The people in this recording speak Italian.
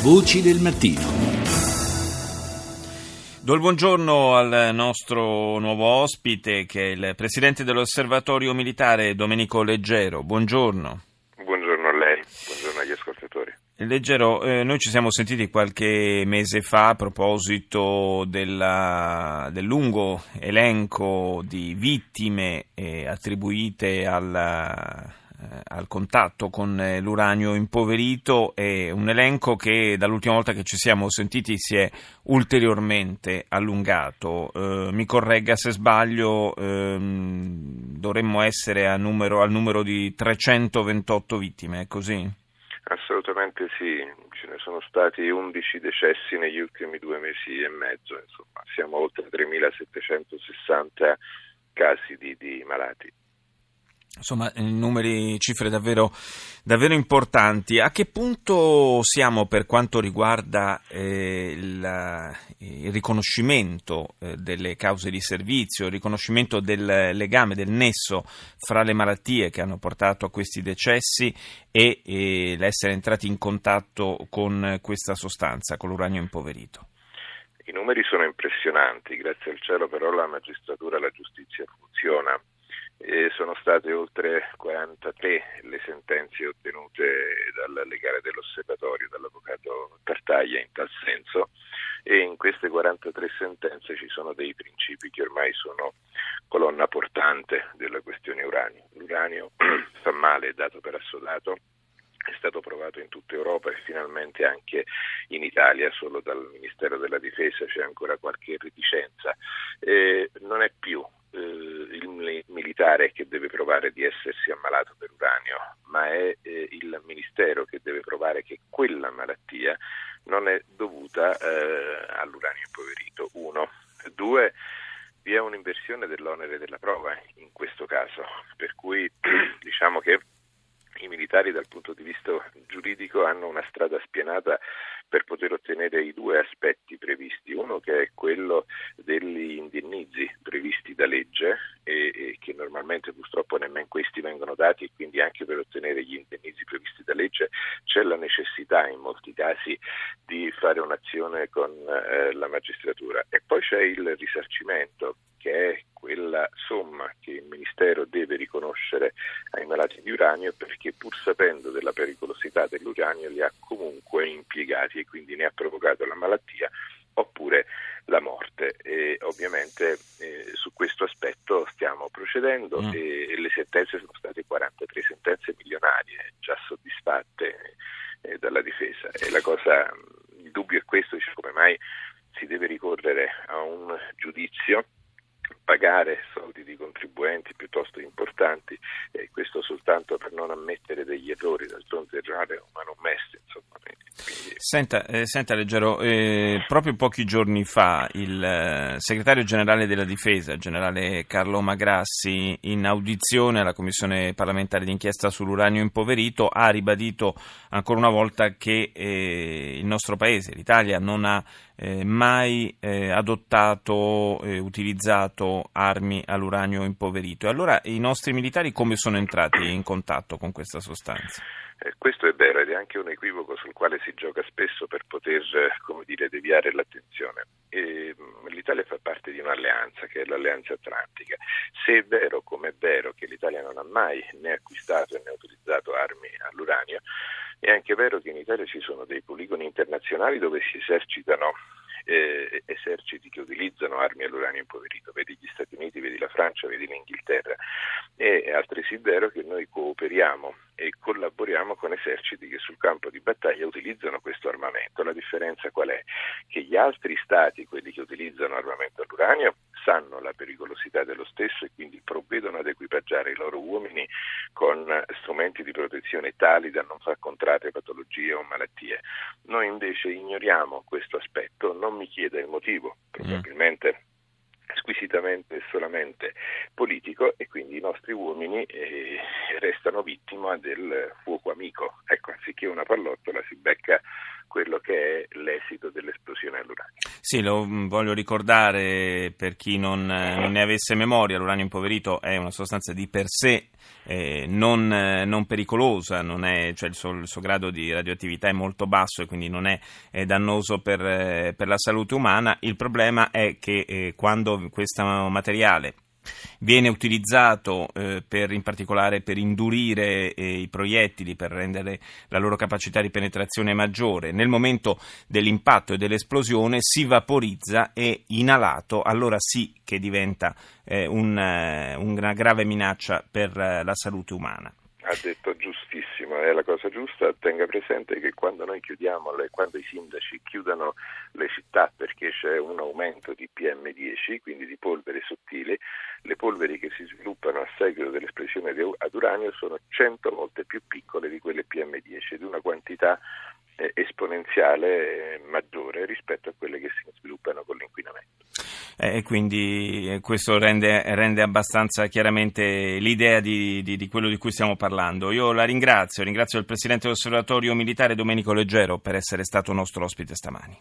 Voci del mattino. Do il buongiorno al nostro nuovo ospite che è il presidente dell'osservatorio militare Domenico Leggero. Buongiorno. Buongiorno a lei, buongiorno agli ascoltatori. Leggero, eh, noi ci siamo sentiti qualche mese fa a proposito della, del lungo elenco di vittime eh, attribuite alla, al contatto con eh, l'uranio impoverito è un elenco che dall'ultima volta che ci siamo sentiti si è ulteriormente allungato. Eh, mi corregga se sbaglio, ehm, dovremmo essere numero, al numero di 328 vittime, è così? Assolutamente sì, ce ne sono stati 11 decessi negli ultimi due mesi e mezzo, insomma siamo oltre 3.760 casi di, di malati. Insomma, eh, numeri, cifre davvero, davvero, importanti. A che punto siamo per quanto riguarda eh, il, il, riconoscimento eh, delle cause di servizio, il riconoscimento del legame, del nesso fra le malattie che hanno portato a questi decessi e, e l'essere entrati in contatto con questa sostanza, con l'uranio impoverito? I numeri sono impressionanti, grazie al cielo però la magistratura e la giustizia funziona e sono state oltre 43 le sentenze ottenute dal legale dell'osservatorio, dall'avvocato Tartaglia in tal senso e in queste 43 sentenze ci sono dei principi che ormai sono colonna portante della questione uranio. L'uranio fa male, dato per assodato, è stato provato in tutta Europa e finalmente anche in Italia, solo dal Ministero della Difesa c'è ancora qualche reticenza. Eh, non è più eh, il militare che deve provare di essersi ammalato per uranio, ma è eh, il Ministero che deve provare che quella malattia non è dovuta eh, all'uranio impoverito. Uno. Due, vi è un'inversione dell'onere della prova in questo caso, per cui diciamo che i militari dal punto di vista giuridico hanno una strada spianata per poter ottenere i due aspetti previsti, uno che è quello degli indennizzi previsti da legge e, e, che normalmente purtroppo nemmeno questi vengono dati e quindi anche per ottenere gli indennizzi previsti da legge c'è la necessità in molti casi di fare un'azione con eh, la magistratura. E poi c'è il risarcimento che è quella somma che il Ministero deve riconoscere ai malati di uranio perché pur sapendo della pericolosità dell'uranio li ha comunque impiegati e quindi ne ha provocato la malattia oppure la morte. E ovviamente eh, su questo aspetto stiamo procedendo mm. e, le sentenze sono state 43 sentenze milionarie già soddisfatte eh, dalla difesa e la cosa, il dubbio è questo, dice come mai si deve ricorrere a un giudizio pagare soldi di contribuenti piuttosto importanti, e questo soltanto per non ammettere degli errori, d'altronde errare è umano messe. Insomma. Senta, eh, senta Leggero, eh, proprio pochi giorni fa il eh, segretario generale della difesa, generale Carlo Magrassi, in audizione alla Commissione parlamentare d'inchiesta sull'uranio impoverito, ha ribadito ancora una volta che eh, il nostro paese, l'Italia, non ha eh, mai eh, adottato e utilizzato armi all'uranio impoverito. E allora i nostri militari come sono entrati in contatto con questa sostanza? Eh, questo è vero ed è anche un equivoco sul quale si gioca spesso per poter come dire, deviare l'attenzione. E, mm, L'Italia fa parte di un'alleanza che è l'Alleanza Atlantica. Se è vero, come è vero, che l'Italia non ha mai né acquistato né utilizzato armi all'uranio, è anche vero che in Italia ci sono dei poligoni internazionali dove si esercitano eh, eserciti che utilizzano armi all'uranio impoverito, vedi gli Stati Uniti, vedi la Francia, vedi l'Inghilterra. È altresì vero che noi cooperiamo e collaboriamo con eserciti che sul campo di battaglia utilizzano questo armamento. La differenza qual è? Che gli altri stati, quelli che utilizzano armamento all'uranio, sanno la pericolosità dello stesso e quindi provvedono ad equipaggiare i loro uomini con strumenti di protezione tali da non far contrarre patologie o malattie. Noi invece ignoriamo questo aspetto, non mi chieda il motivo, probabilmente squisitamente e solamente politico e quindi i nostri uomini eh, restano vittima del fuoco amico. Ecco, anziché una pallottola si becca quello che è l'esito dell'esplosione all'uranio. Sì, lo mm, voglio ricordare per chi non, non, ne avesse memoria, l'uranio impoverito è una sostanza di per sé eh, non, non, pericolosa, non è, cioè il suo, il, suo, grado di radioattività è molto basso e quindi non è, è dannoso per, per, la salute umana. Il problema è che eh, quando questo materiale Viene utilizzato eh, per, in particolare per indurire eh, i proiettili, per rendere la loro capacità di penetrazione maggiore. Nel momento dell'impatto e dell'esplosione si vaporizza e inalato, allora sì che diventa eh, un, eh, una grave minaccia per eh, la salute umana ha detto giustissimo, è la cosa giusta, tenga presente che quando noi chiudiamo, le, quando i sindaci chiudono le città perché c'è un aumento di PM10, quindi di polveri sottili, le polveri che si sviluppano a seguito dell'esplosione ad uranio sono 100 volte più piccole di quelle PM10, di una quantità esponenziale eh, maggiore rispetto a quelle che si sviluppano con l'inquinamento. Eh, quindi eh, questo rende, rende, abbastanza chiaramente l'idea di, di, di, quello di cui stiamo parlando. Io la ringrazio, ringrazio il Presidente dell'Osservatorio Militare Domenico Leggero per essere stato nostro ospite stamani.